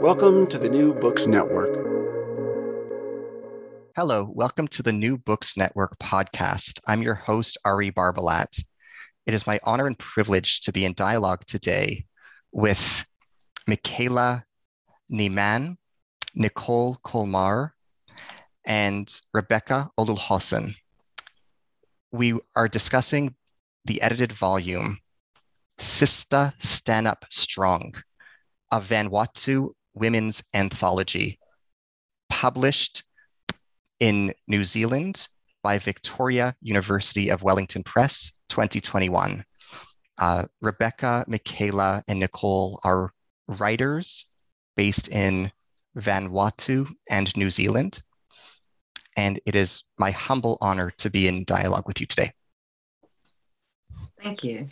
Welcome to the New Books Network. Hello, welcome to the New Books Network podcast. I'm your host, Ari Barbalat. It is my honor and privilege to be in dialogue today with Mikaela Nyman, Nicole Colmar, and Rebecca Olul-Hossen. We are discussing the edited volume, Sista Stanap Strong, a Vanuatu women's anthology, published in New Zealand by Victoria University of Wellington Press 2021. Uh, Rebecca, Mikaela, and Nicole are writers based in Vanuatu and New Zealand. And it is my humble honor to be in dialogue with you today. Thank you.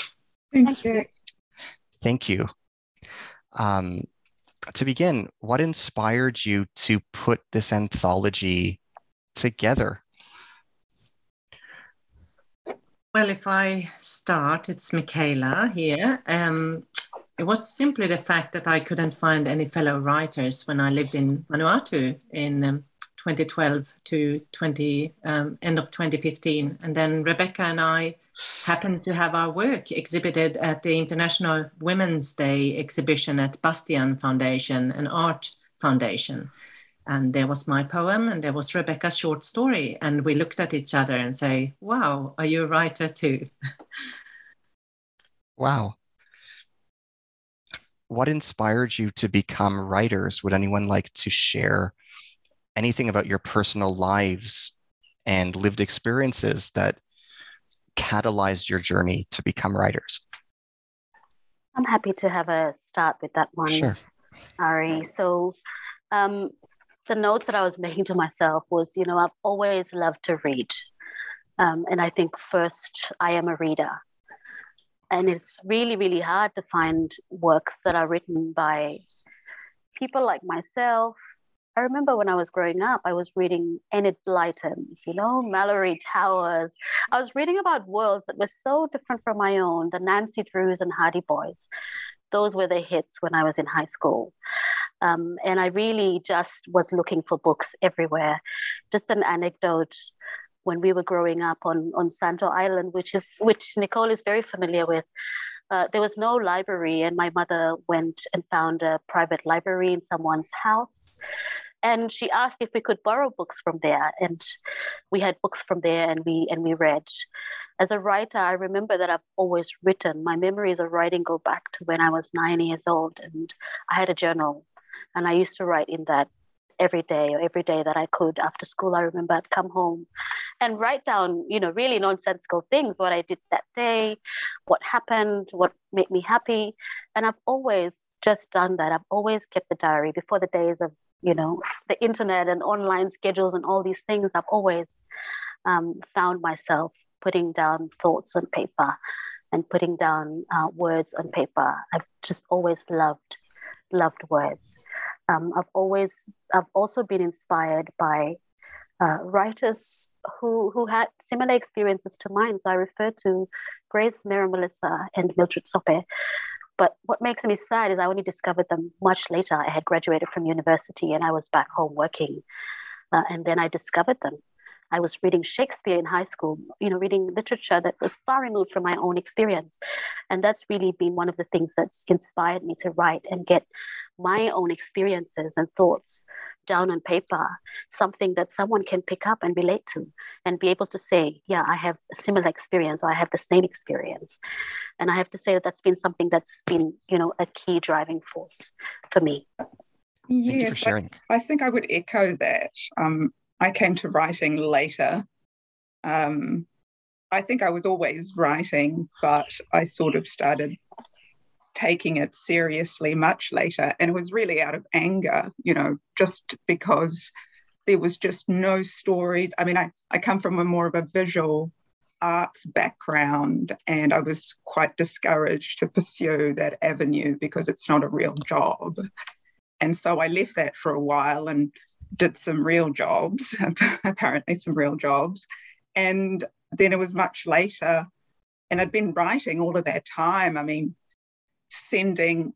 Thank you. Thank you. Um, to begin, what inspired you to put this anthology together? Well, if I start, it's Mikaela here. Um, it was simply the fact that I couldn't find any fellow writers when I lived in Vanuatu in um, 2012 to 20 um, end of 2015, and then Rebecca and I happened to have our work exhibited at the International Women's Day exhibition at Bastian Foundation, an art foundation. And there was my poem and there was Rebecca's short story. And we looked at each other and say, wow, are you a writer too? wow. What inspired you to become writers? Would anyone like to share anything about your personal lives and lived experiences that catalyzed your journey to become writers? I'm happy to have a start with that one, sure. Ari. So, um, the notes that I was making to myself was, you know, I've always loved to read. Um, and I think first, I am a reader. And it's really, really hard to find works that are written by people like myself I remember when I was growing up, I was reading Enid Blyton's, you know, Malory Towers. I was reading about worlds that were so different from my own, the Nancy Drews and Hardy Boys. Those were the hits when I was in high school. Um, and I really just was looking for books everywhere. Just an anecdote when we were growing up on, on Santo Island, which is which Nicole is very familiar with. Uh, there was no library, and my mother went and found a private library in someone's house and she asked if we could borrow books from there and we had books from there and we and we read. As a writer i remember that i've always written. My memories of writing go back to when i was nine years old and i had a journal and i used to write in that every day or every day that i could after school i remember i'd come home and write down you know really nonsensical things what i did that day what happened what made me happy. And i've always just done that. I've always kept the diary before the days of you know the internet and online schedules and all these things i've always um, found myself putting down thoughts on paper and putting down uh, words on paper i've just always loved loved words. Um, I've always, I've also been inspired by uh, writers who who had similar experiences to mine. So I refer to Grace Mera Molisa and Mildred Sope. But what makes me sad is I only discovered them much later. I had graduated from university and I was back home working. Uh, and then I discovered them. I was reading Shakespeare in high school, you know, reading literature that was far removed from my own experience. And that's really been one of the things that's inspired me to write and get my own experiences and thoughts down on paper, something that someone can pick up and relate to and be able to say, yeah, I have a similar experience or I have the same experience. And I have to say that that's been something that's been, you know, a key driving force for me. Yes, I, I, think I would echo that. Um, I came to writing later. Um, I think I was always writing, but I sort of started taking it seriously much later. And it was really out of anger, you know, just because there was just no stories. I mean, I, I come from a more of a visual arts background, and I was quite discouraged to pursue that avenue because it's not a real job. And so I left that for a while and did some real jobs, apparently some real jobs. And then it was much later, and I'd been writing all of that time. I mean, sending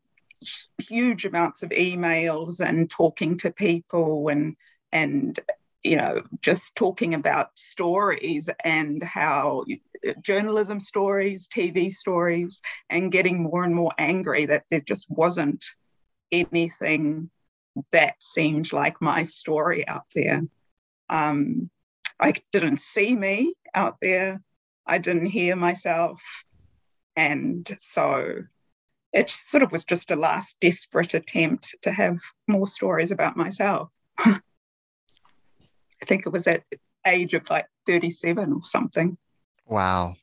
huge amounts of emails and talking to people and and you know just talking about stories and how journalism stories tv stories and getting more and more angry that there just wasn't anything that seemed like my story out there. Um, I didn't see me out there. I didn't hear myself. And so it sort of was just a last desperate attempt to have more stories about myself. I think it was at age of like 37 or something. Wow.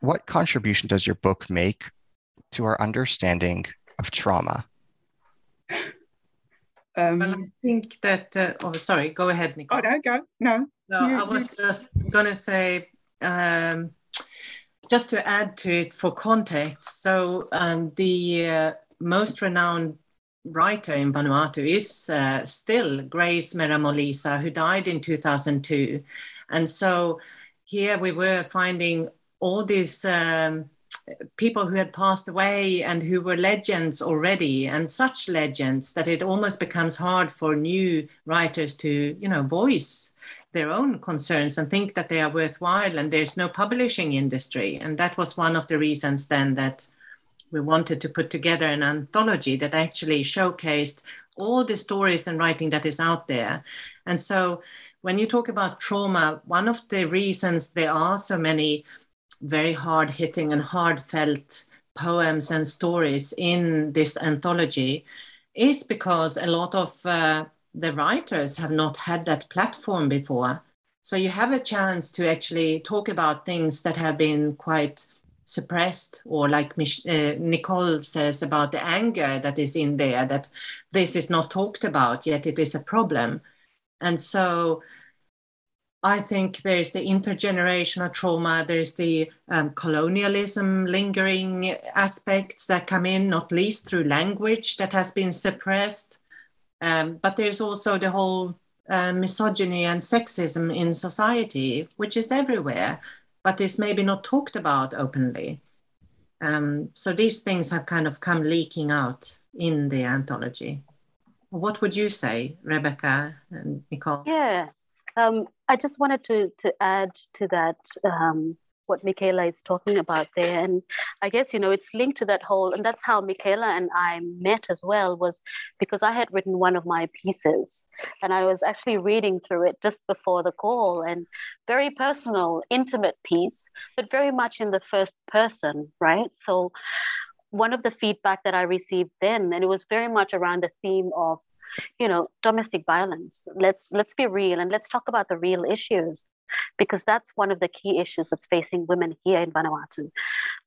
What contribution does your book make to our understanding of trauma? Um, well, I think that. Uh, oh, sorry. Go ahead, Nicole. Oh no, go. No. No, you, I was you... just gonna say. Um, just to add to it for context, so um, the uh, most renowned writer in Vanuatu is uh, still Grace Mera Molisa, who died in 2002. And so here we were finding all these um, people who had passed away and who were legends already and such legends that it almost becomes hard for new writers to you know voice their own concerns and think that they are worthwhile and there's no publishing industry. And that was one of the reasons then that we wanted to put together an anthology that actually showcased all the stories and writing that is out there. And so when you talk about trauma one of the reasons there are so many very hard hitting and heartfelt poems and stories in this anthology is because a lot of uh, the writers have not had that platform before. So you have a chance to actually talk about things that have been quite suppressed, or like Mich- uh, Nicole says about the anger that is in there, that this is not talked about, yet it is a problem. And so I think there's the intergenerational trauma, there's the um, colonialism lingering aspects that come in, not least through language that has been suppressed. Um, but there's also the whole uh, misogyny and sexism in society, which is everywhere, but is maybe not talked about openly. Um, so these things have kind of come leaking out in the anthology. What would you say, Rebecca and Nicole? Yeah, um, I just wanted to to add to that um, what Mikaela is talking about there, and I guess you know it's linked to that whole, and that's how Mikaela and I met as well was because I had written one of my pieces, and I was actually reading through it just before the call, and very personal, intimate piece, but very much in the first person, right? So one of the feedback that I received then, and it was very much around the theme of you know domestic violence. Let's let's be real and let's talk about the real issues because that's one of the key issues that's facing women here in Vanuatu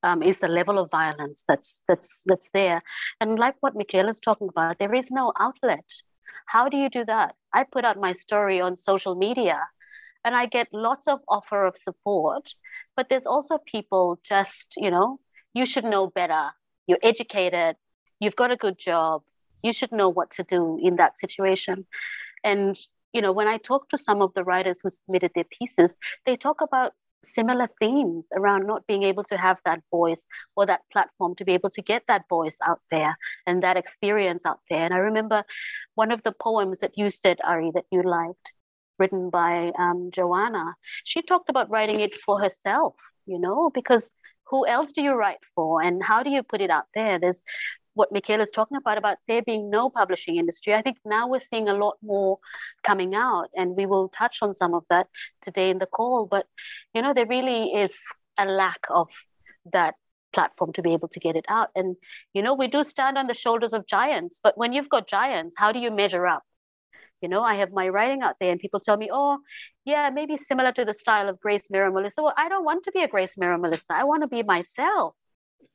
um, is the level of violence that's that's that's there. And like what Mikaela is talking about there is no outlet. How do you do that? I put out my story on social media and I get lots of offer of support but there's also people just you know you should know better. You're educated. You've got a good job. You should know what to do in that situation. And, you know, when I talk to some of the writers who submitted their pieces, they talk about similar themes around not being able to have that voice or that platform to be able to get that voice out there and that experience out there. And I remember one of the poems that you said, Ari, that you liked, written by um, Joanna, she talked about writing it for herself, you know, because who else do you write for and how do you put it out there? There's what Mikaela is talking about, about there being no publishing industry. I think now we're seeing a lot more coming out, and we will touch on some of that today in the call. But, you know, there really is a lack of that platform to be able to get it out. And, you know, we do stand on the shoulders of giants, but when you've got giants, how do you measure up? You know, I have my writing out there, and people tell me, oh, yeah, maybe similar to the style of Grace Mera Molisa. Well, I don't want to be a Grace Mera Molisa. I want to be myself.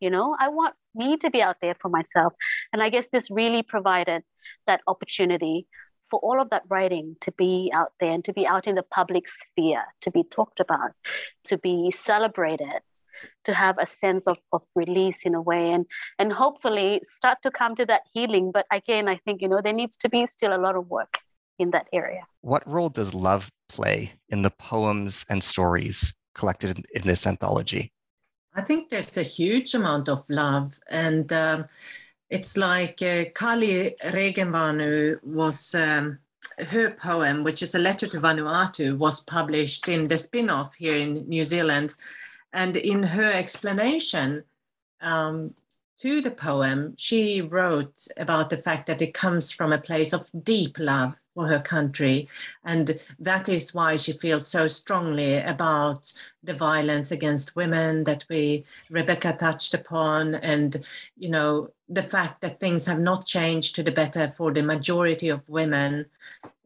You know, I want me to be out there for myself. And I guess this really provided that opportunity for all of that writing to be out there and to be out in the public sphere, to be talked about, to be celebrated, to have a sense of, of release in a way and and hopefully start to come to that healing. But again, I think, you know, there needs to be still a lot of work in that area. What role does love play in the poems and stories collected in, in this anthology? I think there's a huge amount of love, and um, it's like uh, Kali Regenvanu was. Um, her poem, which is a letter to Vanuatu, was published in the spin off here in New Zealand. And in her explanation um, to the poem, she wrote about the fact that it comes from a place of deep love for her country. And that is why she feels so strongly about the violence against women that we, Rebecca touched upon, and, you know, the fact that things have not changed to the better for the majority of women.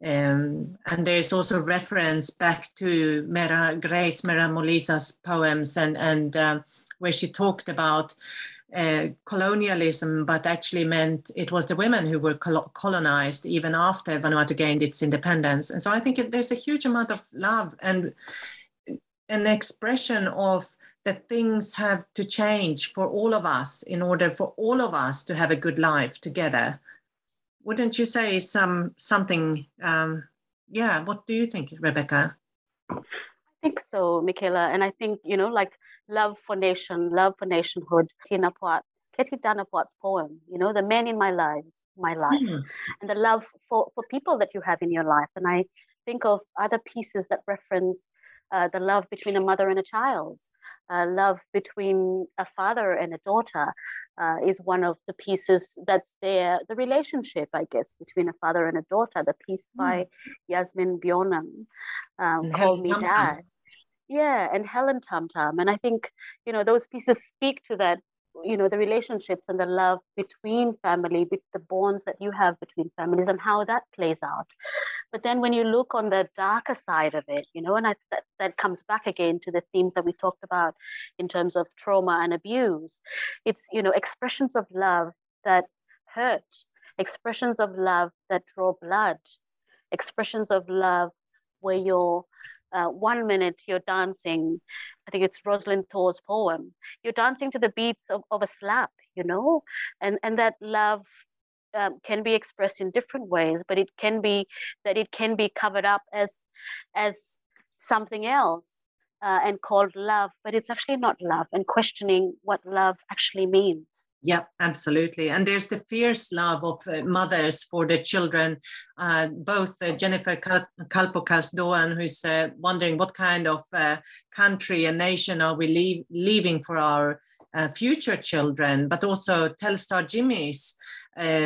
Um, and there is also reference back to Mera, Grace Mera Molisa's poems and, and uh, where she talked about uh, colonialism, but actually meant it was the women who were col- colonized even after Vanuatu gained its independence. And so I think it, there's a huge amount of love and an expression of that things have to change for all of us in order for all of us to have a good life together. Wouldn't you say some something? Um, yeah. What do you think, Rebecca? I think so, Mikaela. And I think you know, like love for nation, love for nationhood. Tina Pot, Keti Danapot's poem, you know, the men in my life, my life, mm. and the love for, for people that you have in your life. And I think of other pieces that reference uh, the love between a mother and a child, uh, love between a father and a daughter. Uh, is one of the pieces that's there. The relationship, I guess, between a father and a daughter. The piece mm. by Yasmin Bjornum, um, called Me Dad yeah and helen tam tam and i think you know those pieces speak to that you know the relationships and the love between family with the bonds that you have between families and how that plays out. But then when you look on the darker side of it you know and I, that, that comes back again to the themes that we talked about in terms of trauma and abuse it's you know expressions of love that hurt expressions of love that draw blood expressions of love where you're uh, one minute you're dancing, I think it's Rosalind Thor's poem, you're dancing to the beats of, of a slap, you know, and, and that love um, can be expressed in different ways, but it can be that it can be covered up as, as something else. Uh, and called love, but it's actually not love, and questioning what love actually means. Yeah, absolutely. And there's the fierce love of uh, mothers for their children. Uh, both uh, Jennifer Kal- Kalpokas Doan, who's uh, wondering what kind of uh, country and nation are we leave- leaving for our uh, future children, but also Telstar Jimmy's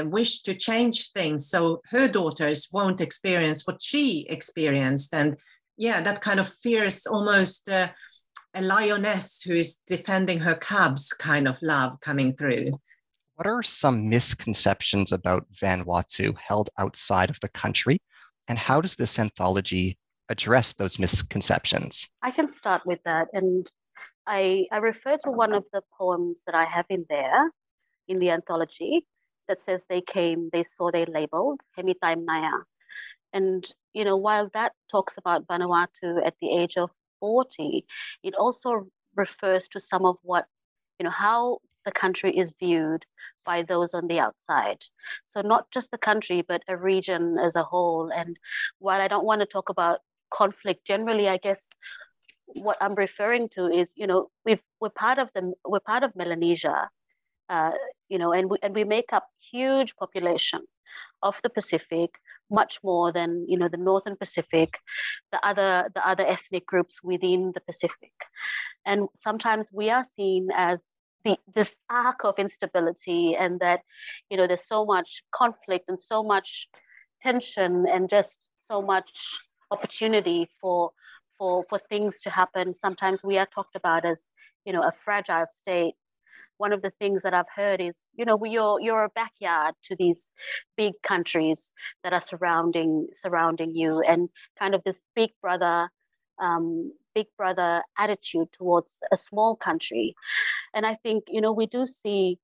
wish to change things so her daughters won't experience what she experienced. And yeah, that kind of fierce, almost a lioness who is defending her cubs kind of love coming through. What are some misconceptions about Vanuatu held outside of the country? And how does this anthology address those misconceptions? I can start with that. And I, I refer to one of the poems that I have in there in the anthology that says they came, they saw, they labeled Hemitaim Naya. And, you know, while that talks about Vanuatu at the age of 40, it also refers to some of what, you know, how the country is viewed by those on the outside. So, not just the country, but a region as a whole. And while I don't want to talk about conflict generally, I guess what I'm referring to is, you know, we've, we're part of the we're part of Melanesia, uh, you know, and we and we make up huge population of the Pacific, much more than you know the Northern Pacific, the other the other ethnic groups within the Pacific, and sometimes we are seen as the, this arc of instability, and that you know there's so much conflict and so much tension and just so much opportunity for for for things to happen. Sometimes we are talked about as you know a fragile state one of the things that I've heard is, you know, you're you're a backyard to these big countries that are surrounding surrounding you, and kind of this big brother, um, big brother attitude towards a small country. And I think, you know, we do see.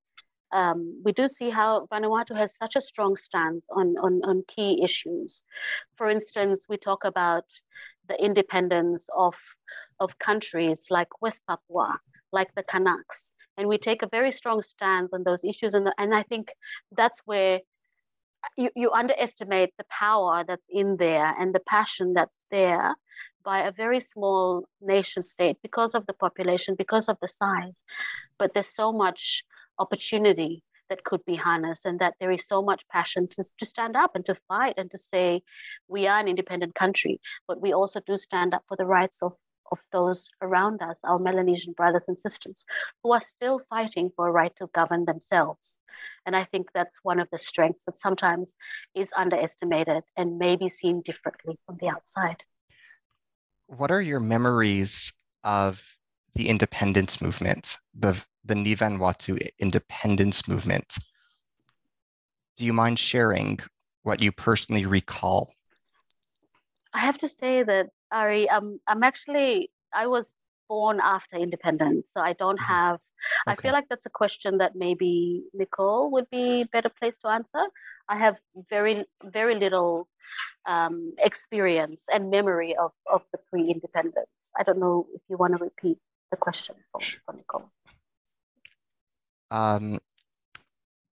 Um, we do see how Vanuatu has such a strong stance on, on, on key issues. For instance, we talk about the independence of, of countries like West Papua, like the Kanaks, and we take a very strong stance on those issues and, and i think that's where you, you underestimate the power that's in there and the passion that's there by a very small nation state because of the population because of the size. But there's so much opportunity that could be harnessed and that there is so much passion to, to stand up and to fight and to say we are an independent country but we also do stand up for the rights of of those around us, our Melanesian brothers and sisters, who are still fighting for a right to govern themselves. And I think that's one of the strengths that sometimes is underestimated and maybe seen differently from the outside. What are your memories of the independence movement, the, the Ni Vanuatu independence movement? Do you mind sharing what you personally recall? I have to say that Ari, um, I'm actually I was born after independence, so I don't mm-hmm. have. Okay. I feel like that's a question that maybe Nicole would be better placed to answer. I have very very little um, experience and memory of of the pre-independence. I don't know if you want to repeat the question for, for Nicole. Um,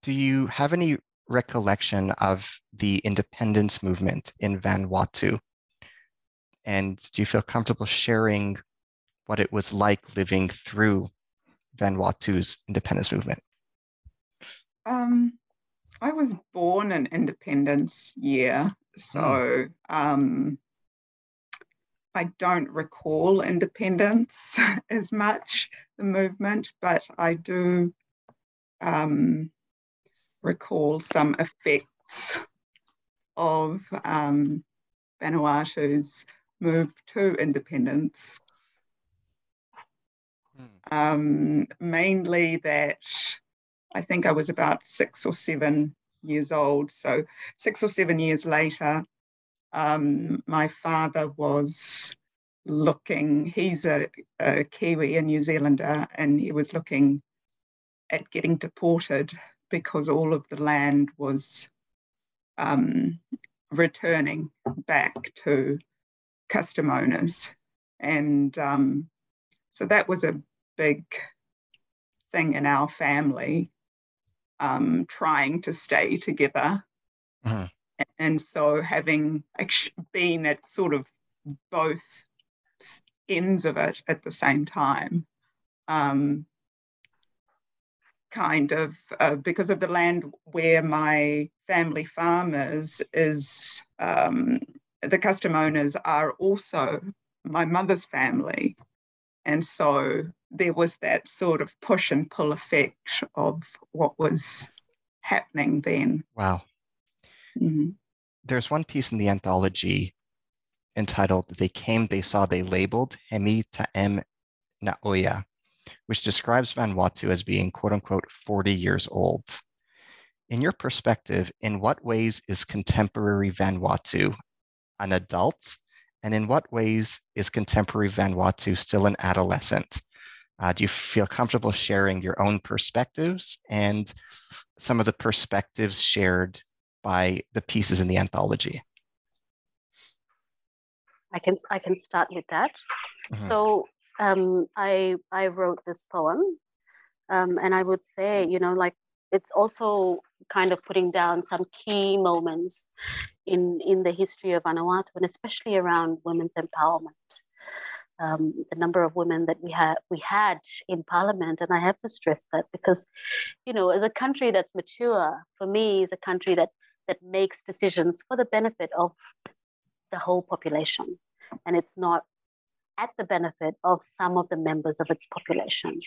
do you have any recollection of the independence movement in Vanuatu? And do you feel comfortable sharing what it was like living through Vanuatu's independence movement? Um, I was born in independence year, so um, I don't recall independence as much, the movement, but I do um, recall some effects of um, Vanuatu's move to independence. Hmm. Um, mainly that I think I was about six or seven years old. So, six or seven years later, um, my father was looking, he's a, a Kiwi, a New Zealander, and he was looking at getting deported because all of the land was um, returning back to custom owners. And um, so that was a big thing in our family, um, trying to stay together. Uh-huh. And so having been at sort of both ends of it at the same time, um, kind of uh, because of the land where my family farm is, is um, the custom owners are also my mother's family. And so there was that sort of push and pull effect of what was happening then. Wow. Mm-hmm. There's one piece in the anthology entitled They Came, They Saw, They Labeled Hemi Ta'em Na'oya, which describes Vanuatu as being quote unquote 40 years old. In your perspective, in what ways is contemporary Vanuatu an adult? And in what ways is contemporary Vanuatu still an adolescent? Uh, do you feel comfortable sharing your own perspectives and some of the perspectives shared by the pieces in the anthology? I can I can start with that. Mm-hmm. So um, I I wrote this poem Um, and I would say, you know, like it's also kind of putting down some key moments in in the history of Vanuatu, and especially around women's empowerment. Um, the number of women that we had we had in parliament, and I have to stress that because, you know, as a country that's mature, for me, is a country that that makes decisions for the benefit of the whole population, and it's not at the benefit of some of the members of its population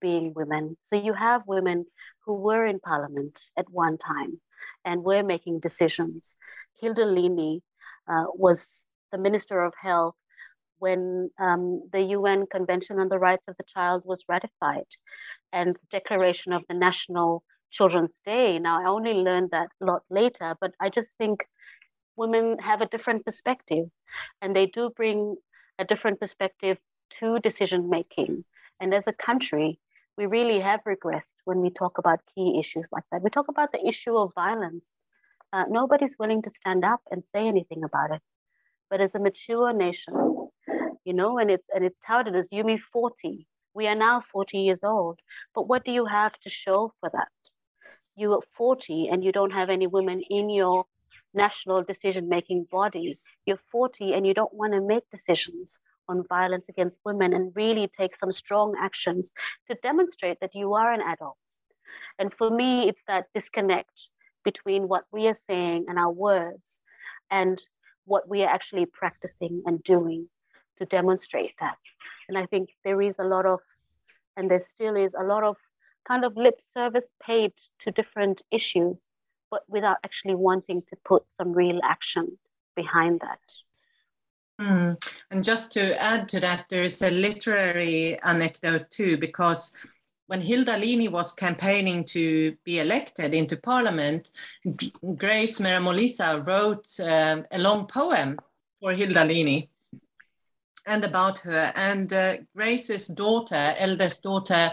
being women. So you have women who were in parliament at one time and were making decisions. Hilda Lini uh, was the Minister of Health when um, the UN Convention on the Rights of the Child was ratified and the declaration of the National Children's Day. Now, I only learned that a lot later, but I just think women have a different perspective and they do bring a different perspective to decision making. And as a country, we really have regressed when we talk about key issues like that. We talk about the issue of violence. Uh, nobody's willing to stand up and say anything about it. But as a mature nation, you know, and it's and it's touted as Yumi 40. We are now 40 years old. But what do you have to show for that? You are 40 and you don't have any women in your national decision making body. You're 40 and you don't want to make decisions on violence against women and really take some strong actions to demonstrate that you are an adult. And for me, it's that disconnect between what we are saying and our words and what we are actually practicing and doing to demonstrate that. And I think there is a lot of, and there still is a lot of kind of lip service paid to different issues, but without actually wanting to put some real action behind that. Mm. And just to add to that, there is a literary anecdote too, because when Hilda Lini was campaigning to be elected into parliament, Grace Mera-Molisa wrote um, a long poem for Hilda Lini and about her. And uh, Grace's daughter, eldest daughter,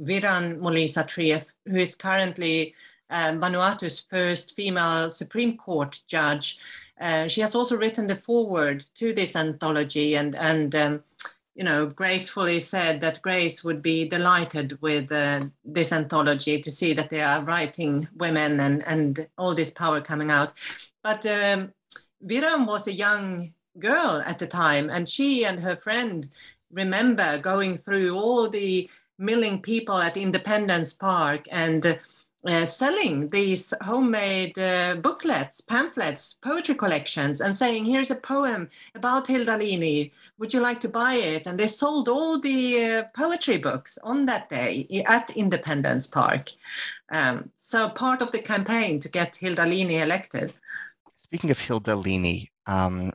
Viran Molisa Trief, who is currently um, Vanuatu's first female Supreme Court judge, uh, she has also written the foreword to this anthology and, and um, you know, gracefully said that Grace would be delighted with uh, this anthology to see that they are writing women and, and all this power coming out. But um, Viran was a young girl at the time, and she and her friend remember going through all the milling people at Independence Park and uh, selling these homemade uh, booklets, pamphlets, poetry collections, and saying, "Here's a poem about Hilda Lini. Would you like to buy it?" And they sold all the uh, poetry books on that day at Independence Park. Um, so part of the campaign to get Hilda Lini elected. Speaking of Hilda Lini, um,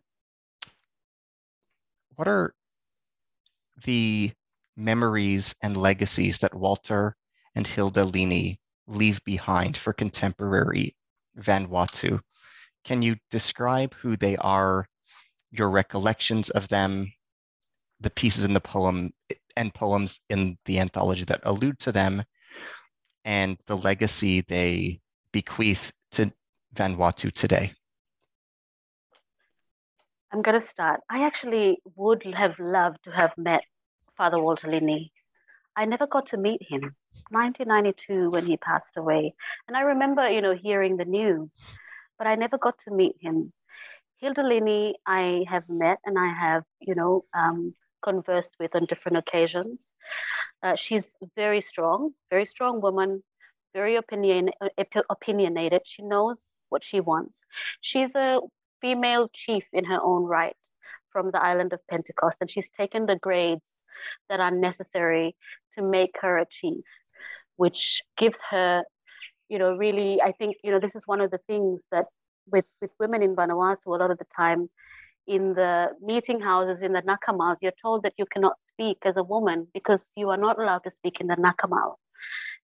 what are the memories and legacies that Walter and Hilda Lini leave behind for contemporary Vanuatu. Can you describe who they are, your recollections of them, the pieces in the poem and poems in the anthology that allude to them, and the legacy they bequeath to Vanuatu today? I'm going to start. I actually would have loved to have met Father Walter Lini. I never got to meet him. 1992 when he passed away. And I remember, you know, hearing the news, but I never got to meet him. Hilda Lini, I have met and I have, you know, um, conversed with on different occasions. Uh, she's very strong, very strong woman, very opinion, opinionated. She knows what she wants. She's a female chief in her own right from the island of Pentecost, and she's taken the grades that are necessary to make her a chief which gives her, you know, really, I think, you know, this is one of the things that with, with women in Vanuatu, a lot of the time in the meeting houses, in the nakamals, you're told that you cannot speak as a woman because you are not allowed to speak in the nakamal.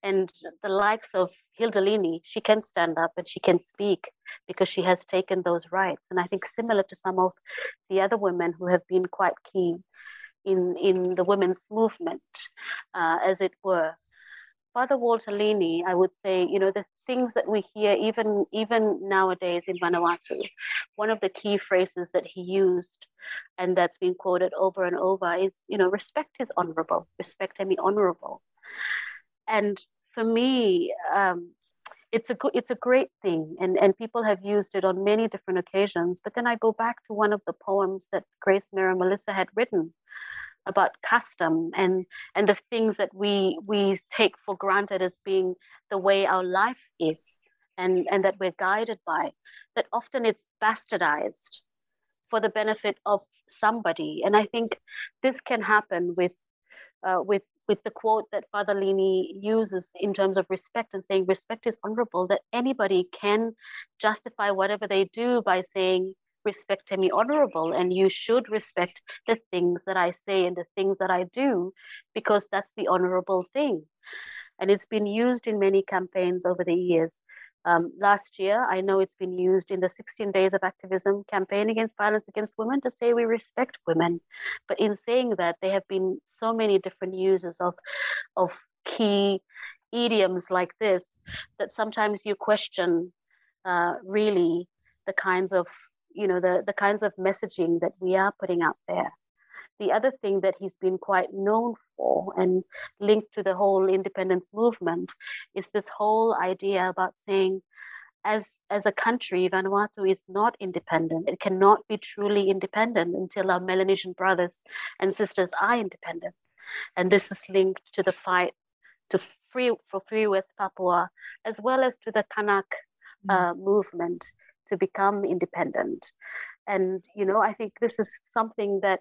And the likes of Hilda Lini, she can stand up and she can speak because she has taken those rights. And I think similar to some of the other women who have been quite keen in, in the women's movement, uh, as it were. Father Walter Lini, I would say, you know, the things that we hear even even nowadays in Vanuatu, one of the key phrases that he used and that's been quoted over and over is, you know, respect is honorable, respect and be honorable. And for me, um, it's a it's a great thing, and and people have used it on many different occasions. But then I go back to one of the poems that Grace Mera Molisa had written about custom and and the things that we we take for granted as being the way our life is and and that we're guided by that often it's bastardized for the benefit of somebody and i think this can happen with uh, with with the quote that Father Lini uses in terms of respect and saying respect is honorable, that anybody can justify whatever they do by saying respect to me honorable and you should respect the things that I say and the things that I do because that's the honorable thing. And it's been used in many campaigns over the years. Um, last year, I know it's been used in the 16 Days of Activism campaign against violence against women to say we respect women. But in saying that, there have been so many different uses of, of key idioms like this that sometimes you question uh, really the kinds of you know the, the kinds of messaging that we are putting out there the other thing that he's been quite known for and linked to the whole independence movement is this whole idea about saying as as a country vanuatu is not independent. It cannot be truly independent until our melanesian brothers and sisters are independent. And this is linked to the fight to free for free west papua as well as to the kanak mm. uh, movement to become independent. And you know i think this is something that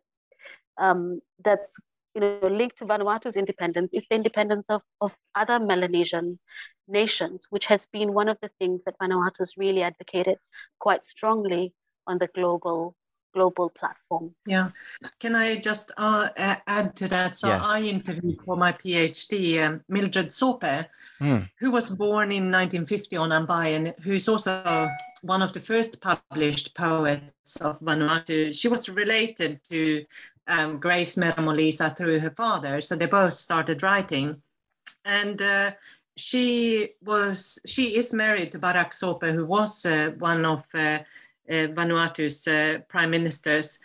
um, that's you know linked to Vanuatu's independence is the independence of, of other Melanesian nations, which has been one of the things that Vanuatu's really advocated quite strongly on the global global platform. Yeah. Can I just uh, add to that? So yes. I interviewed for my PhD um, Mildred Sope, mm. who was born in 1950 on Ambae and who's also one of the first published poets of Vanuatu. She was related to um, Grace Mera through her father, so they both started writing. And uh, she was she is married to Barak Sope, who was uh, one of uh, uh Vanuatu's uh, prime ministers.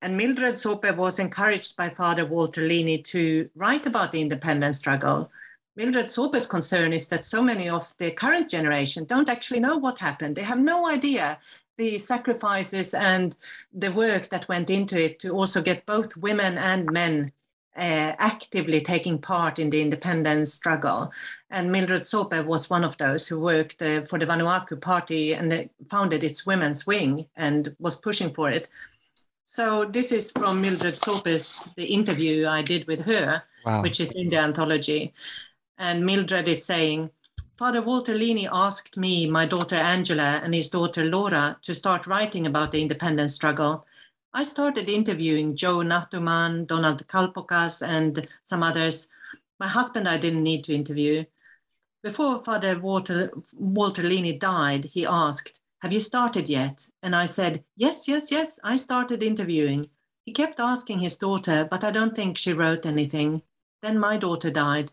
And Mildred Sope was encouraged by Father Walter Lini to write about the independence struggle. Mildred Sope's concern is that so many of the current generation don't actually know what happened. They have no idea the sacrifices and the work that went into it to also get both women and men uh, actively taking part in the independence struggle. And Mildred Sope was one of those who worked uh, for the Vanuatu Party and uh, founded its women's wing and was pushing for it. So this is from Mildred Sope's the interview I did with her, wow. which is in the anthology. And Mildred is saying, Father Walter Lini asked me, my daughter Angela, and his daughter Laura to start writing about the independence struggle. I started interviewing Joe Natuman, Donald Kalpokas, and some others. My husband I didn't need to interview. Before Father Walter, Walter Lini died, he asked, Have you started yet? And I said, Yes, yes, yes, I started interviewing. He kept asking his daughter, but I don't think she wrote anything. Then my daughter died.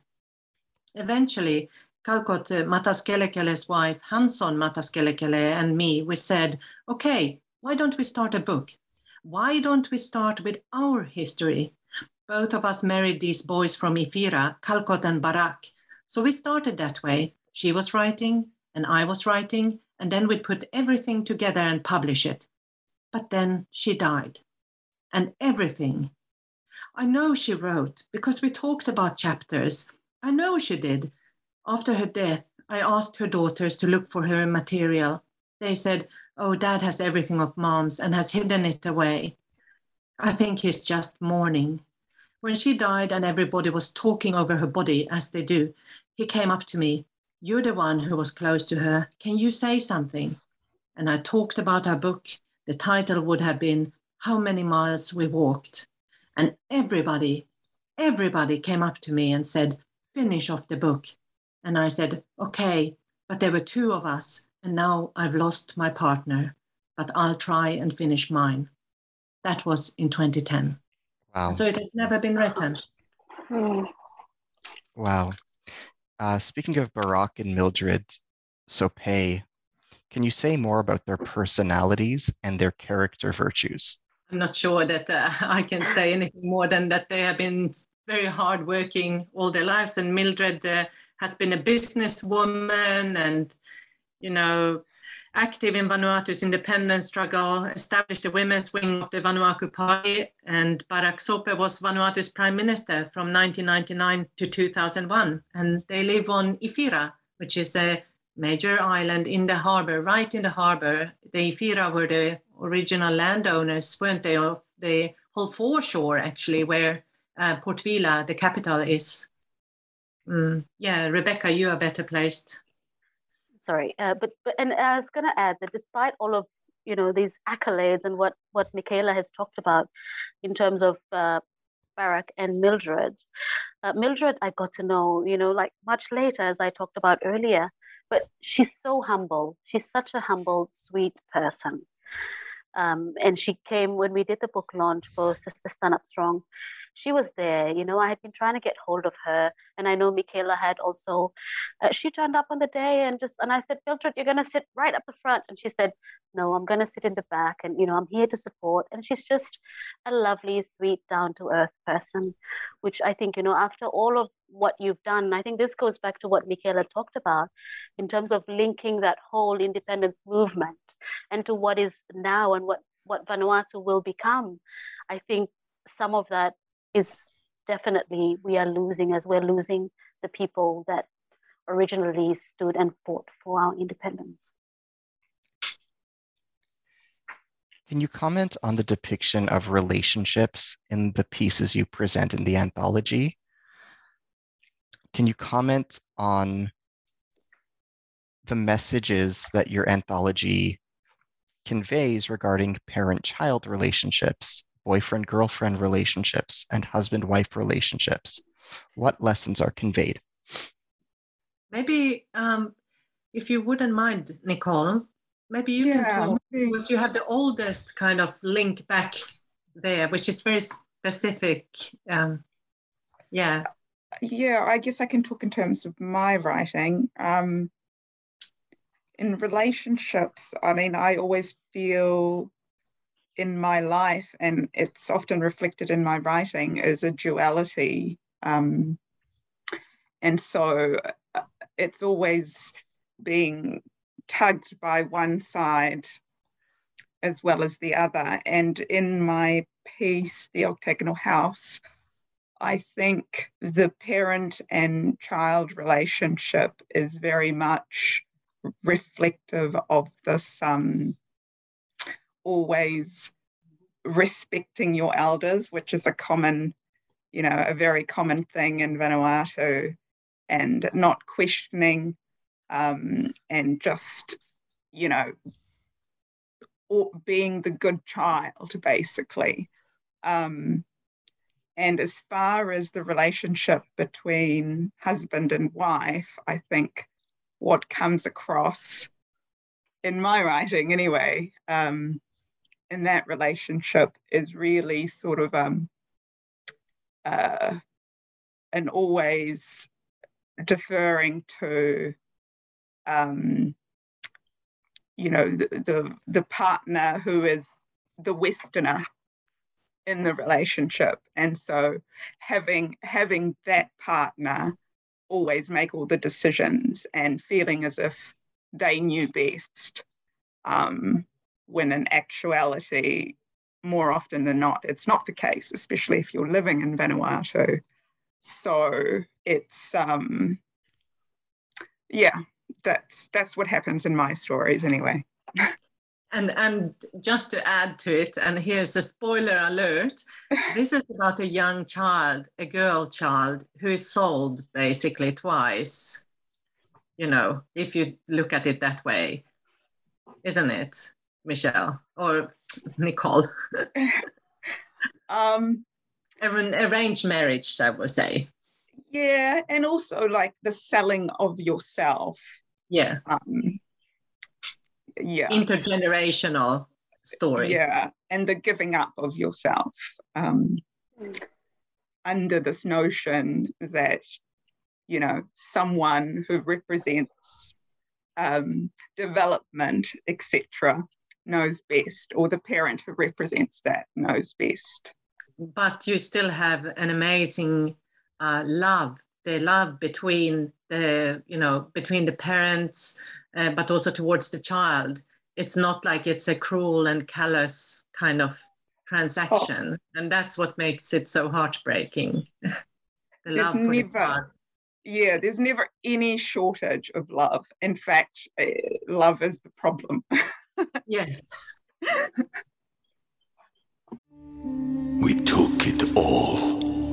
Eventually, Kalkot uh, Mataskelekele's wife, Hanson Mataskelekele, and me, we said, okay, why don't we start a book? Why don't we start with our history? Both of us married these boys from Ifira, Kalkot and Barak. So we started that way. She was writing, and I was writing, and then we'd put everything together and publish it. But then she died. And everything. I know she wrote because we talked about chapters. I know she did after her death, I asked her daughters to look for her material. They said, Oh, dad has everything of mom's and has hidden it away. I think he's just mourning. When she died and everybody was talking over her body, as they do, he came up to me. You're the one who was close to her. Can you say something? And I talked about our book. The title would have been How Many Miles We Walked. And everybody, everybody came up to me and said, Finish off the book. And I said, okay, but there were two of us, and now I've lost my partner, but I'll try and finish mine. That was in 2010. Wow. So it has never been written. Wow. Uh, speaking of Barak and Mildred Sope, can you say more about their personalities and their character virtues? I'm not sure that uh, I can say anything more than that they have been very hard working all their lives. And Mildred uh, has been a businesswoman and, you know, active in Vanuatu's independence struggle, established the women's wing of the Vanuatu Party, and Barak Sope was Vanuatu's prime minister from 1999 to 2001. And they live on Ifira, which is a major island in the harbor, right in the harbor. The Ifira were the original landowners, weren't they, of the whole foreshore, actually, where uh, Port Vila, the capital, is. Mm. Yeah, Rebecca, you are better placed sorry, uh, but, but and I was going to add that despite all of you know these accolades and what what Mikaela has talked about in terms of uh, Barak and Mildred, uh, Mildred I got to know you know like much later as I talked about earlier, but she's so humble. She's such a humble, sweet person. Um, and she came when we did the book launch for Sista Stanap Strong she was there. You know, I had been trying to get hold of her, and I know Mikaela had also. Uh, she turned up on the day and just, and I said, Mildred, you're gonna sit right up the front, and she said, No, I'm gonna sit in the back, and you know, I'm here to support. And she's just a lovely, sweet, down to earth person, which I think you know, after all of what you've done, I think this goes back to what Mikaela talked about in terms of linking that whole independence movement and to what is now and what what Vanuatu will become. I think some of that is definitely we are losing as we're losing the people that originally stood and fought for our independence. Can you comment on the depiction of relationships in the pieces you present in the anthology? Can you comment on the messages that your anthology conveys regarding parent child relationships boyfriend girlfriend relationships and husband wife relationships? What lessons are conveyed? Maybe um, if you wouldn't mind, Nicole, maybe you yeah, can talk because you have the oldest kind of link back there, which is very specific. Um, yeah. Yeah, I guess I can talk in terms of my writing. Um, in relationships, I mean, I always feel in my life, and it's often reflected in my writing, is a duality. Um, and so uh, it's always being tugged by one side as well as the other. And in my piece, The Octagonal House, I think the parent and child relationship is very much reflective of this um, always respecting your elders, which is a common, you know, a very common thing in Vanuatu, and not questioning um, and just, you know, or being the good child, basically. Um, and as far as the relationship between husband and wife, I think what comes across in my writing, anyway, um, in that relationship is really sort of um, uh, and always deferring to um, you know the, the the partner who is the westerner in the relationship. And so having having that partner always make all the decisions and feeling as if they knew best um, when in actuality, more often than not, it's not the case, especially if you're living in Vanuatu. So it's um, yeah, that's that's what happens in my stories anyway. and and just to add to it, and here's a spoiler alert: this is about a young child, a girl child, who is sold basically twice. You know, if you look at it that way, isn't it? Michelle or Nicole? um, An arranged marriage, I would say. Yeah, and also like the selling of yourself. Yeah. Um, yeah. Intergenerational story. Yeah, and the giving up of yourself um, under this notion that you know someone who represents um, development, etc., knows best, or the parent who represents that knows best. but you still have an amazing uh, love, the love between the, you know, between the parents, uh, but also towards the child. It's not like it's a cruel and callous kind of transaction, oh. and that's what makes it so heartbreaking. the there's love for never, the yeah, there's never any shortage of love. In fact, uh, love is the problem. yes. We took it all.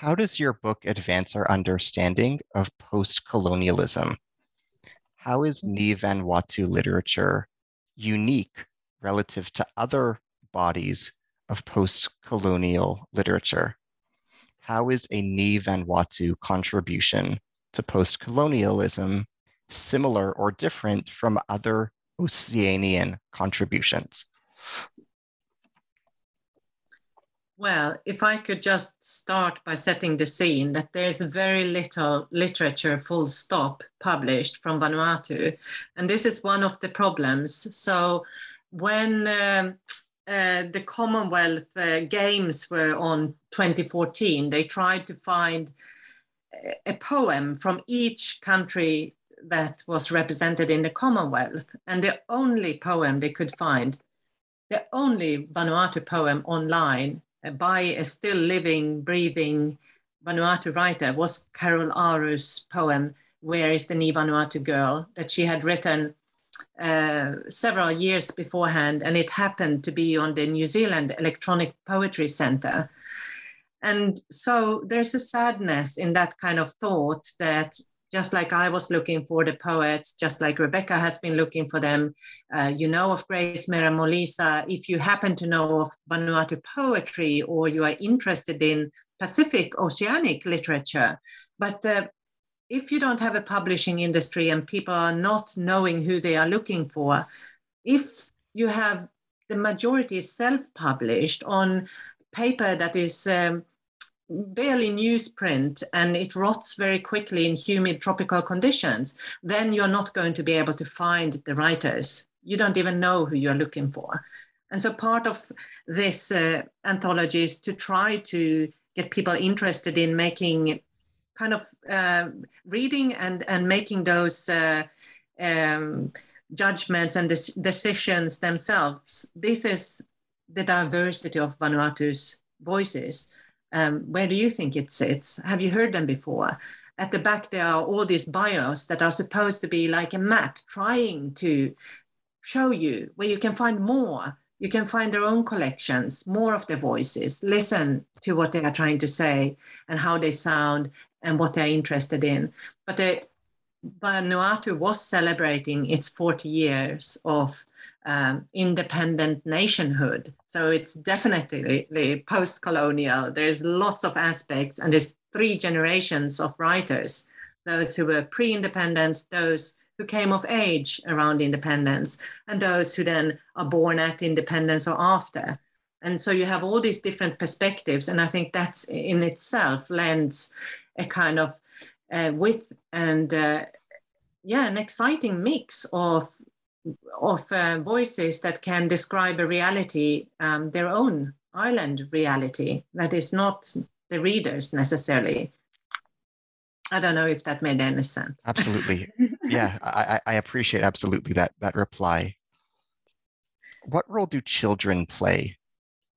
How does your book advance our understanding of post colonialism? How is Ni Vanuatu literature unique relative to other bodies of post colonial literature? How is a Ni Vanuatu contribution to post colonialism similar or different from other Oceanian contributions? Well, if I could just start by setting the scene that there's very little literature, full stop, published from Vanuatu. And this is one of the problems. So when um, uh, the Commonwealth uh, Games were on 2014, they tried to find a poem from each country that was represented in the Commonwealth. And the only poem they could find, the only Vanuatu poem online by a still living, breathing Vanuatu writer was Carol Aru's poem, Where is the Ni Vanuatu Girl, that she had written uh, several years beforehand, and it happened to be on the New Zealand Electronic Poetry Center. And so there's a sadness in that kind of thought that just like I was looking for the poets, just like Rebecca has been looking for them. Uh, you know of Grace Mera Molisa. If you happen to know of Vanuatu poetry or you are interested in Pacific Oceanic literature, but uh, if you don't have a publishing industry and people are not knowing who they are looking for, if you have the majority self-published on paper that is um, barely newsprint and it rots very quickly in humid tropical conditions, then you're not going to be able to find the writers. You don't even know who you're looking for. And so part of this uh, anthology is to try to get people interested in making kind of uh, reading and, and making those uh, um, judgments and decisions themselves. This is the diversity of Vanuatu's voices. Um, where do you think it sits? Have you heard them before? At the back, there are all these bios that are supposed to be like a map trying to show you where you can find more. You can find their own collections, more of their voices, listen to what they are trying to say and how they sound and what they're interested in. But the Vanuatu was celebrating its 40 years of um, independent nationhood. So it's definitely post colonial. There's lots of aspects, and there's three generations of writers those who were pre independence, those who came of age around independence, and those who then are born at independence or after. And so you have all these different perspectives, and I think that's in itself lends a kind of uh, width and uh, yeah, an exciting mix of of uh, voices that can describe a reality, um, their own island reality, that is not the readers necessarily. I don't know if that made any sense. Absolutely. yeah, I, I appreciate absolutely that that reply. What role do children play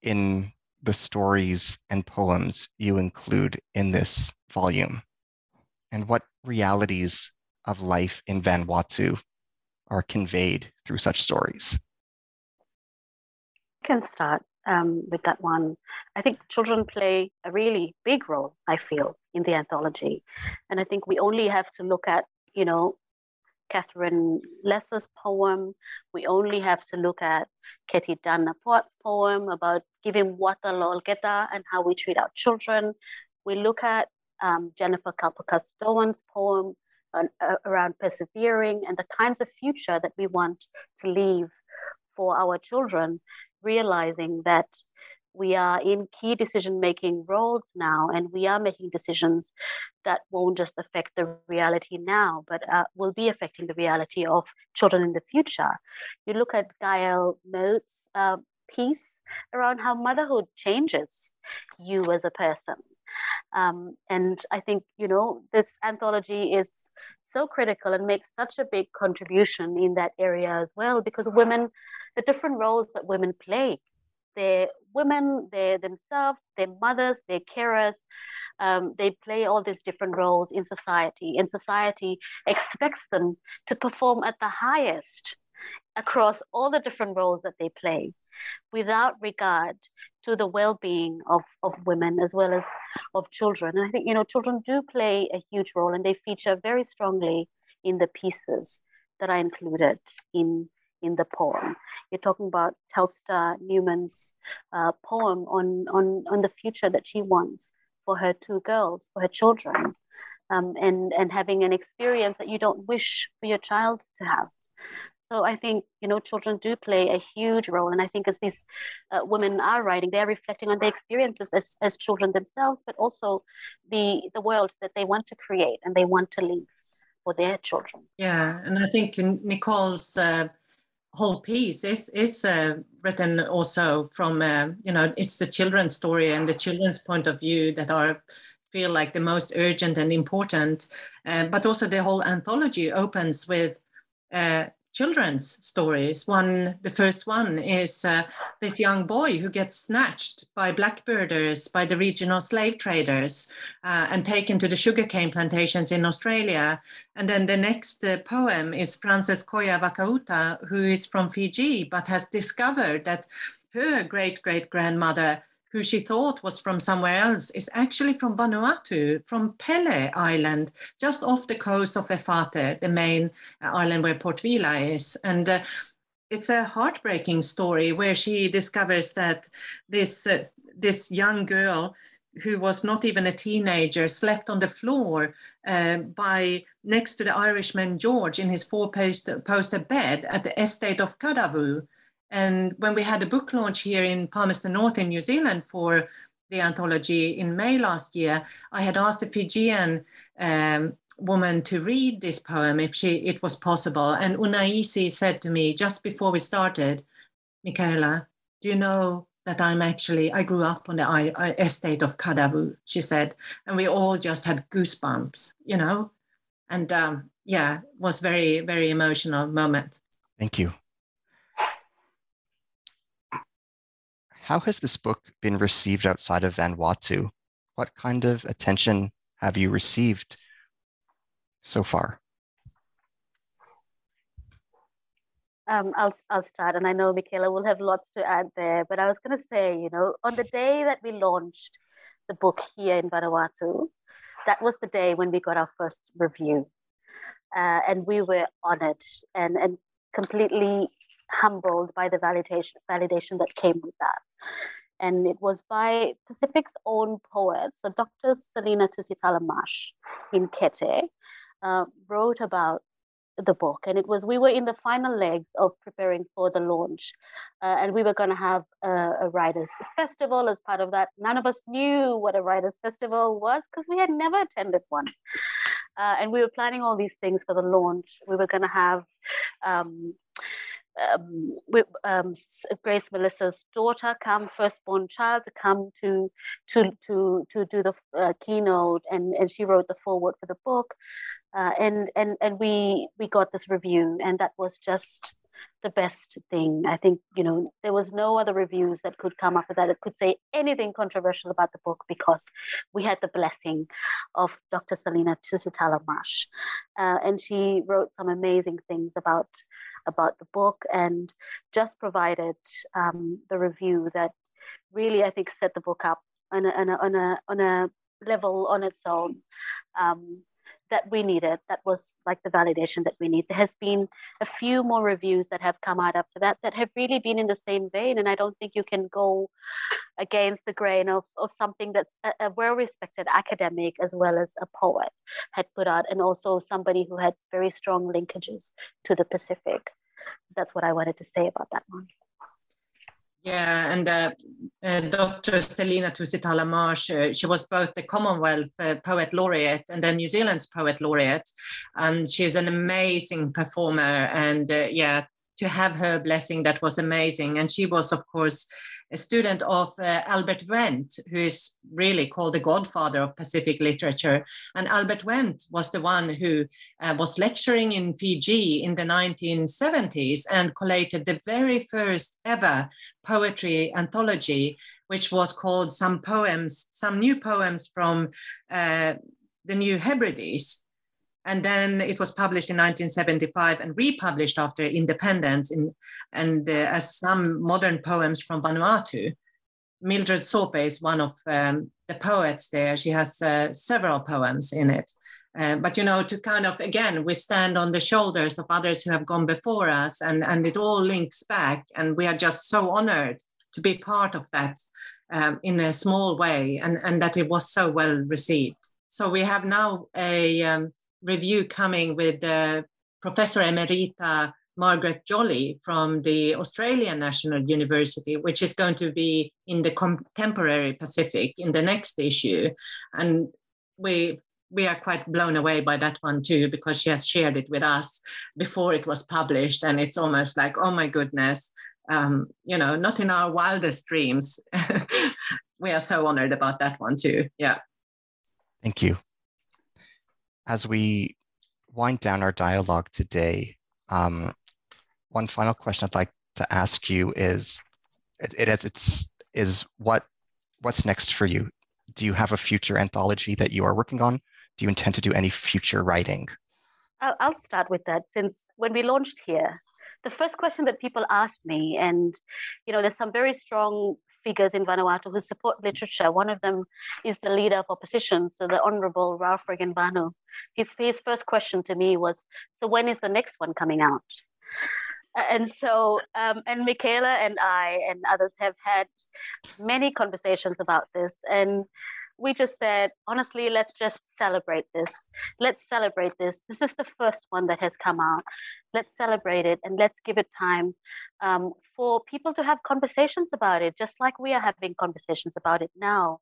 in the stories and poems you include in this volume? And what realities of life in Vanuatu are conveyed through such stories? I can start um, with that one. I think children play a really big role, I feel, in the anthology. And I think we only have to look at, you know, Catherine Lesser's poem. We only have to look at Katie Dana poem about giving water lol and how we treat our children. we look at um, Jennifer Kalpokas Doan's poem on, uh, around persevering and the kinds of future that we want to leave for our children, realizing that we are in key decision making roles now and we are making decisions that won't just affect the reality now but uh, will be affecting the reality of children in the future. You look at gail moat's uh, piece around how motherhood changes you as a person um, and i think you know this anthology is so critical and makes such a big contribution in that area as well because women the different roles that women play they're women, they're themselves, they're mothers, they're carers. Um, they play all these different roles in society, and society expects them to perform at the highest across all the different roles that they play without regard to the well-being of, of women as well as of children and i think you know children do play a huge role and they feature very strongly in the pieces that are included in in the poem. You're talking about Telstar Newman's uh, poem on, on, on the future that she wants for her two girls, for her children, um, and, and having an experience that you don't wish for your child to have. So I think you know children do play a huge role, and I think as these uh, women are writing, they're reflecting on their experiences as, as children themselves, but also the the world that they want to create and they want to leave for their children. Yeah, and I think Nicole's uh, whole piece is is uh, written also from uh, you know it's the children's story and the children's point of view that are feel like the most urgent and important uh, but also the whole anthology opens with uh, children's stories. One, the first one is uh, this young boy who gets snatched by blackbirders, by the regional slave traders, uh, and taken to the sugarcane plantations in Australia. And then the next uh, poem is Frances Koya Vakauta, who is from Fiji, but has discovered that her great great grandmother who she thought was from somewhere else, is actually from Vanuatu, from Pele Island, just off the coast of Efate, the main island where Port Vila is. And uh, it's a heartbreaking story where she discovers that this, uh, this young girl who was not even a teenager slept on the floor uh, by next to the Irishman George in his four-poster bed at the estate of Kadavu and when we had a book launch here in Palmerston North in New Zealand for the anthology in May last year, I had asked a Fijian um, woman to read this poem if she it was possible. And Unaisi said to me just before we started, Mikaela, do you know that I'm actually I grew up on the I, I estate of Kadavu, she said, and we all just had goosebumps, you know, and um, yeah, was very very emotional moment. Thank you. How has this book been received outside of Vanuatu? What kind of attention have you received so far? Um, I'll, I'll start, and I know Mikaela will have lots to add there. But I was going to say, you know, on the day that we launched the book here in Vanuatu, that was the day when we got our first review. Uh, and we were honored and, and completely humbled by the validation validation that came with that. And it was by Pacific's own poet, so Dr. Selina Tusitala-Marsh in Kete, uh, wrote about the book and it was we were in the final legs of preparing for the launch uh, and we were going to have a, a, writers festival as part of that none of us knew what a writers festival was because we had never attended one uh, and we were planning all these things for the launch we were going to have um, um, with, um, Grace Molisa's daughter come, firstborn child, to come to to to to do the uh, keynote, and and she wrote the foreword for the book, uh, and and and we we got this review, and that was just the best thing. I think you know there was no other reviews that could come after that that could say anything controversial about the book because we had the blessing of Dr. Selina Tusitala-Marsh, uh, and she wrote some amazing things about about the book and just provided um, the review that really, I think, set the book up on a, on a, on a, on a level on its own. Um, that we needed. That was like the validation that we need. There has been a few more reviews that have come out after that that have really been in the same vein, and I don't think you can go against the grain of, of something that's a, a well-respected academic as well as a poet had put out, and also somebody who had very strong linkages to the Pacific. That's what I wanted to say about that one. Yeah, and uh, uh, Dr. Selina Tusitala Marsh, uh, she was both the Commonwealth uh, Poet Laureate and then New Zealand's Poet Laureate. And she's an amazing performer. And uh, yeah, to have her blessing, that was amazing. And she was, of course, a student of uh, Albert Wendt, who is really called the godfather of Pacific literature. And Albert Wendt was the one who uh, was lecturing in Fiji in the 1970s and collated the very first ever poetry anthology, which was called Some Poems, Some New Poems from uh, the New Hebrides and then it was published in 1975 and republished after independence in, and uh, as some modern poems from Vanuatu. Mildred Sope is one of um, the poets there. She has uh, several poems in it. Uh, but you know, to kind of again, we stand on the shoulders of others who have gone before us, and and it all links back, and we are just so honored to be part of that um, in a small way, and and that it was so well received. So we have now a um, review coming with uh, Professor Emerita Margaret Jolly from the Australian National University, which is going to be in the contemporary Pacific in the next issue. And we we are quite blown away by that one too, because she has shared it with us before it was published. And it's almost like, oh my goodness, um, you know, not in our wildest dreams. we are so honored about that one too. Yeah. Thank you as we wind down our dialogue today, um, one final question I'd like to ask you is, it, it it's is what what's next for you? Do you have a future anthology that you are working on? Do you intend to do any future writing? I'll start with that. Since when we launched here, the first question that people asked me, and you know, there's some very strong figures in Vanuatu who support literature. One of them is the leader of opposition, so the Honorable Ralph Regenvanu. His, his first question to me was, "So when is the next one coming out?" And so, um, and Michaela and I and others have had many conversations about this, and we just said, honestly, let's just celebrate this. Let's celebrate this. This is the first one that has come out. Let's celebrate it and let's give it time um, for people to have conversations about it, just like we are having conversations about it now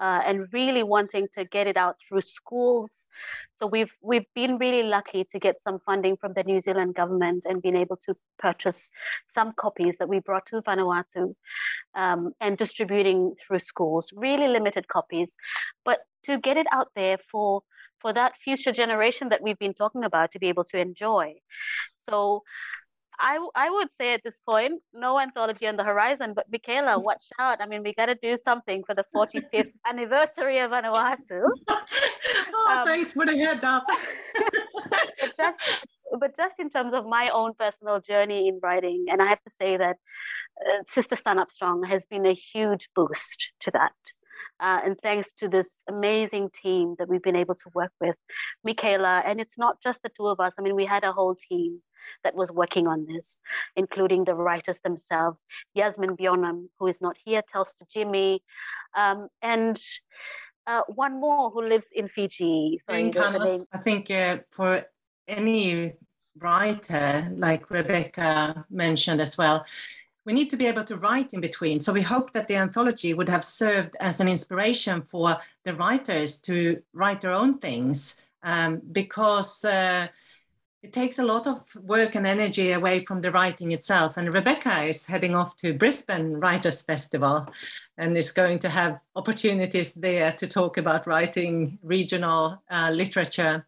uh, and really wanting to get it out through schools. So we've we've been really lucky to get some funding from the New Zealand government and been able to purchase some copies that we brought to Vanuatu um, and distributing through schools. Really limited copies, but to get it out there for for that future generation that we've been talking about to be able to enjoy. So I, I would say at this point, no anthology on the horizon, but Mikaela, watch out. I mean, we got to do something for the 45th anniversary of Vanuatu. oh, um, thanks for the head up. but, just, but just in terms of my own personal journey in writing, and I have to say that uh, Sista Stanap Strong has been a huge boost to that. Uh, and thanks to this amazing team that we've been able to work with, Mikaela, and it's not just the two of us. I mean, we had a whole team that was working on this, including the writers themselves, Yasmin Bionam, who is not here, tells to Jimmy, um, and uh, one more who lives in Fiji. Sorry, Carlos, I think uh, for any writer, like Rebecca mentioned as well, we need to be able to write in between. So we hope that the anthology would have served as an inspiration for the writers to write their own things um, because. Uh, it takes a lot of work and energy away from the writing itself. And Rebecca is heading off to Brisbane Writers Festival and is going to have opportunities there to talk about writing regional uh, literature.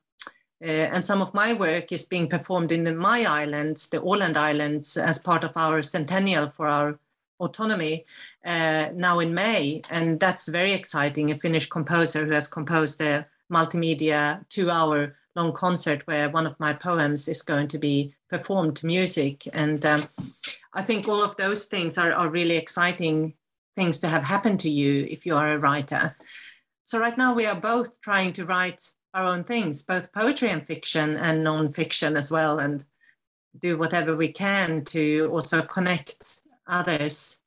Uh, and some of my work is being performed in the My Islands, the Åland Islands, as part of our centennial for our autonomy uh, now in May. And that's very exciting. A Finnish composer who has composed a multimedia two hour long concert where one of my poems is going to be performed to music. And um, I think all of those things are, are really exciting things to have happen to you if you are a writer. So right now we are both trying to write our own things, both poetry and fiction and non-fiction as well, and do whatever we can to also connect others.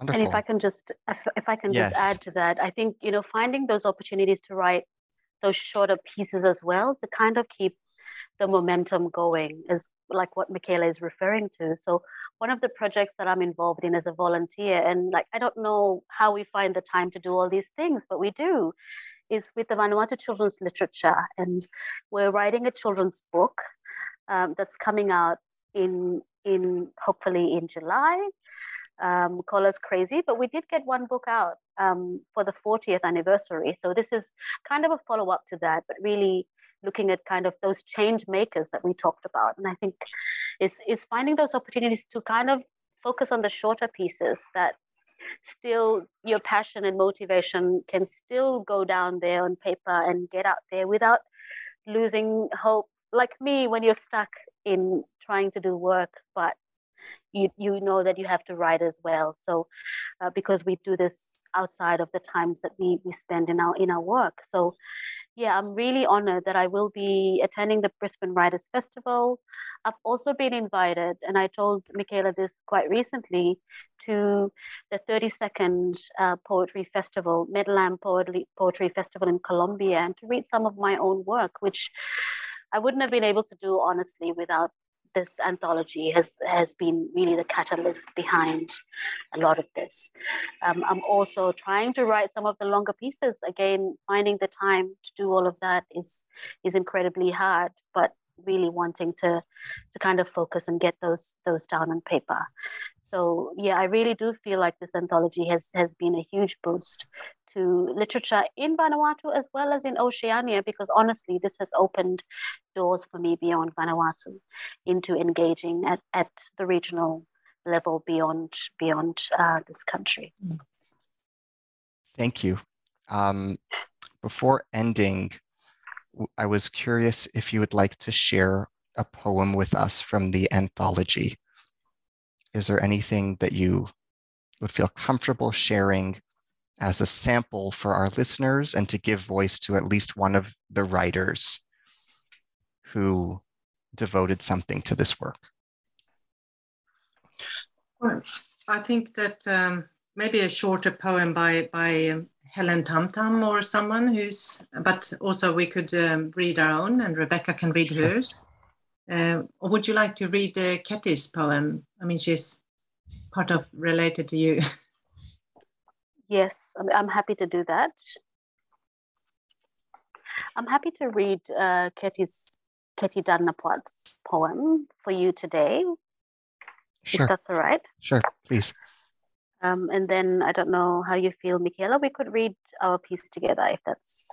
Wonderful. And if I can just, if I can yes. just add to that, I think you know finding those opportunities to write those shorter pieces as well to kind of keep the momentum going is like what Mikaela is referring to. So one of the projects that I'm involved in as a volunteer, and like I don't know how we find the time to do all these things, but we do, is with the Vanuatu children's literature, and we're writing a children's book um, that's coming out in in hopefully in July. Um, call us crazy, but we did get one book out um, for the 40th anniversary. So this is kind of a follow up to that, but really looking at kind of those change makers that we talked about. And I think is is finding those opportunities to kind of focus on the shorter pieces that still your passion and motivation can still go down there on paper and get out there without losing hope like me when you're stuck in trying to do work but you you know that you have to write as well so uh, because we do this outside of the times that we we spend in our in our work so yeah, I'm really honored that I will be attending the Brisbane Writers Festival. I've also been invited, and I told Mikaela this quite recently, to the 32nd uh, Poetry Festival, Medellín Poetry, Poetry Festival in Colombia, and to read some of my own work, which I wouldn't have been able to do honestly without this anthology has has been really the catalyst behind a lot of this. Um, I'm also trying to write some of the longer pieces. Again, finding the time to do all of that is is incredibly hard, but really wanting to to kind of focus and get those those down on paper. So yeah, I really do feel like this anthology has has been a huge boost to literature in Vanuatu as well as in Oceania, because honestly, this has opened doors for me beyond Vanuatu into engaging at, at the regional level beyond beyond uh, this country. Thank you. Um, before ending, I was curious if you would like to share a poem with us from the anthology. Is there anything that you would feel comfortable sharing as a sample for our listeners and to give voice to at least one of the writers who devoted something to this work? Well, I think that um, maybe a shorter poem by by um, Helen Tamtam or someone who's, but also we could um, read our own, and Rebecca can read hers. Uh, or would you like to read uh, Ketty's poem? I mean, she's part of related to you. Yes, I'm happy to do that. I'm happy to read uh, Ketty's Ketty Danapwat's poem for you today. Sure. If that's all right. Sure, please. Um, and then I don't know how you feel, Mikaela. We could read our piece together if that's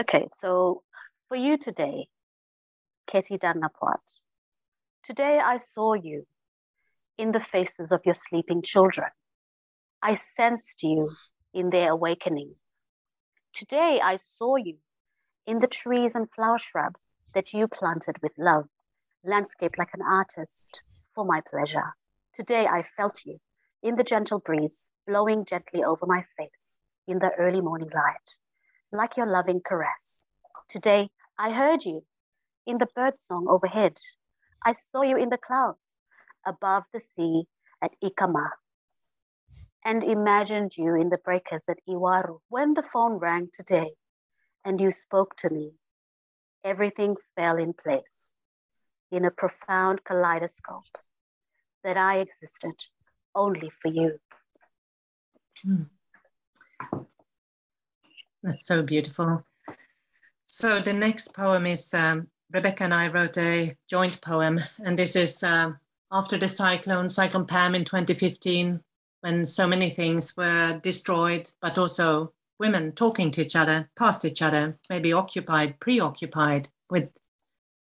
okay. So for you today, Ketty Danapwat. Today I saw you in the faces of your sleeping children. I sensed you in their awakening. Today I saw you in the trees and flower shrubs that you planted with love, landscaped like an artist for my pleasure. Today I felt you in the gentle breeze blowing gently over my face in the early morning light, like your loving caress. Today I heard you in the bird song overhead. I saw you in the clouds above the sea at Ikama and imagined you in the breakers at Iwaru. When the phone rang today and you spoke to me, everything fell in place in a profound kaleidoscope that I existed only for you. Hmm. That's so beautiful. So the next poem is um, Rebecca and I wrote a joint poem, and this is uh, after the cyclone, Cyclone Pam in 2015, when so many things were destroyed, but also women talking to each other, past each other, maybe occupied, preoccupied with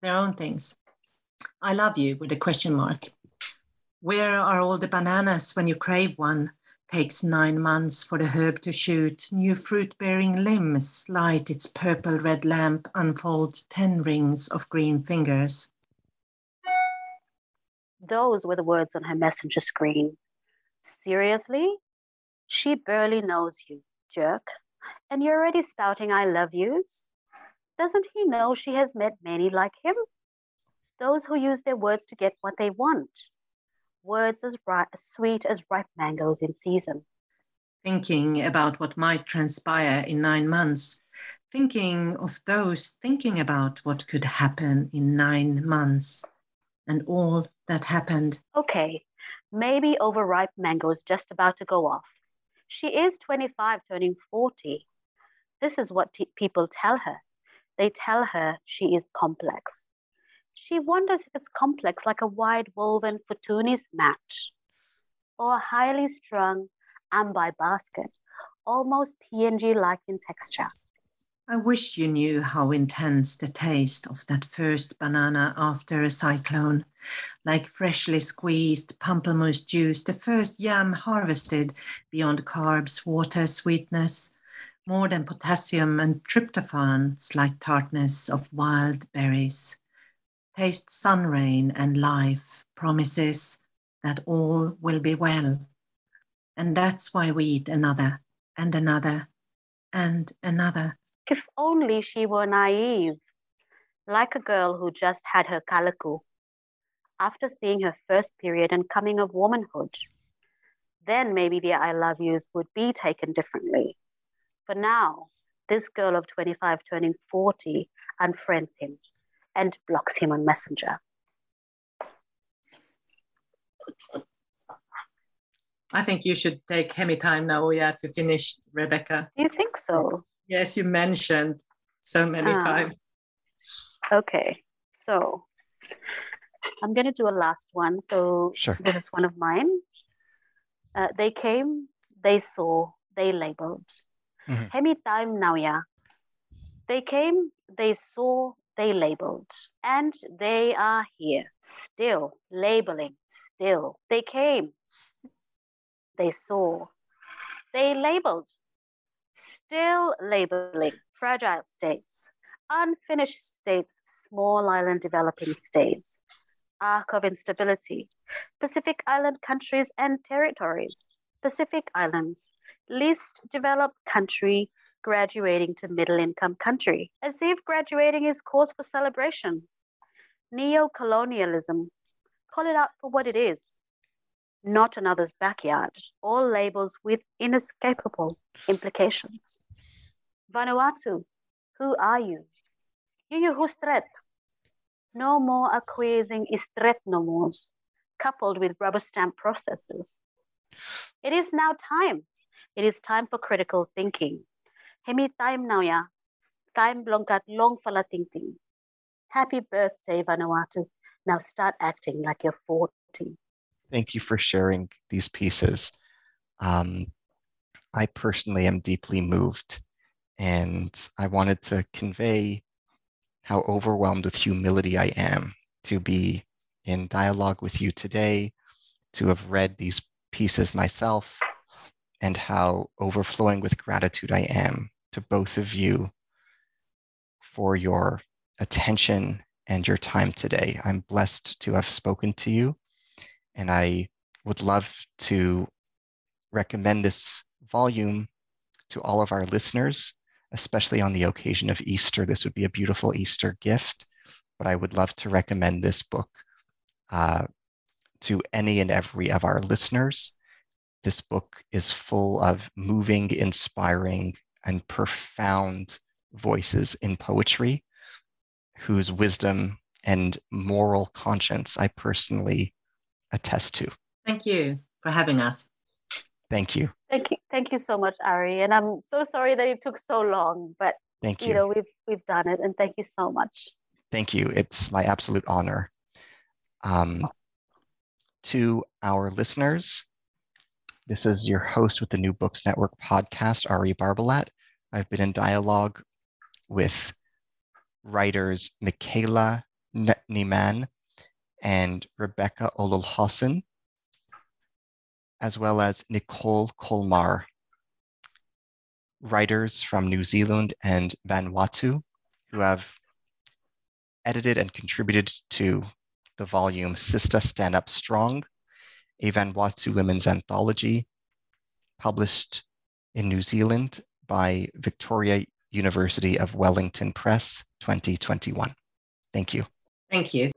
their own things. I love you with a question mark. Where are all the bananas when you crave one? Takes nine months for the herb to shoot. New fruit bearing limbs light its purple red lamp, unfold ten rings of green fingers. Those were the words on her messenger screen. Seriously? She barely knows you, jerk. And you're already spouting I love yous? Doesn't he know she has met many like him? Those who use their words to get what they want. Words as, bright, as sweet as ripe mangoes in season. Thinking about what might transpire in nine months. Thinking of those thinking about what could happen in nine months and all that happened. Okay, maybe overripe mangoes just about to go off. She is 25, turning 40. This is what t- people tell her. They tell her she is complex. She wonders if it's complex like a wide woven Fortunis mat or a highly strung Ambae basket, almost PNG like in texture. I wish you knew how intense the taste of that first banana after a cyclone, like freshly squeezed pamplemousse juice, the first yam harvested beyond carbs, water, sweetness, more than potassium and tryptophan, slight tartness of wild berries. Taste sun rain and life, promises that all will be well. And that's why we eat another and another and another if only she were naive, like a girl who just had her calico after seeing her first period and coming of womanhood. Then maybe the I love yous would be taken differently. For now, this girl of 25 turning 40 unfriends him and blocks him on Messenger. I think you should take Hemi time now, yeah, to finish, Rebecca. Do you think so? Yes, you mentioned so many ah. times. Okay, so I'm going to do a last one. So sure. this is one of mine. Uh, they came, they saw, they labeled. Mm-hmm. Hemi time now, yeah. They came, they saw, they labeled, and they are here, still labeling, still. They came, they saw, they labeled, still labeling fragile states, unfinished states, small island developing states, arc of instability, Pacific Island countries and territories, Pacific Islands, least developed country graduating to middle income country, as if graduating is cause for celebration. Neo colonialism, call it out for what it is not another's backyard, all labels with inescapable implications. Vanuatu, who are you? You hustret. No more acquiescing istretnomos, coupled with rubber stamp processes. It is now time. It is time for critical thinking. Hemi time now ya. Time blonkat long falatingting. Happy birthday, Vanuatu. Now start acting like you're 40. Thank you for sharing these pieces. Um, I personally am deeply moved, and I wanted to convey how overwhelmed with humility I am to be in dialogue with you today, to have read these pieces myself, and how overflowing with gratitude I am to both of you for your attention and your time today. I'm blessed to have spoken to you and I would love to recommend this volume to all of our listeners, especially on the occasion of Easter. This would be a beautiful Easter gift, but I would love to recommend this book uh, to any and every of our listeners. This book is full of moving, inspiring, and profound voices in poetry whose wisdom and moral conscience I personally attest to. Thank you for having us. Thank you. Thank you. Thank you so much, Ari. And I'm so sorry that it took so long, but thank you. You know, we've we've done it, and thank you so much. Thank you. It's my absolute honor. Um, to our listeners, this is your host with the New Books Network podcast, Ari Barbalat. I've been in dialogue with writers Mikaela Nyman and Rebecca Olul-Hossen, as well as Nicole Colmar, writers from New Zealand and Vanuatu who have edited and contributed to the volume Sista Stanap Strong, a Vanuatu women's anthology published in New Zealand by Victoria University of Wellington Press 2021. Thank you. Thank you.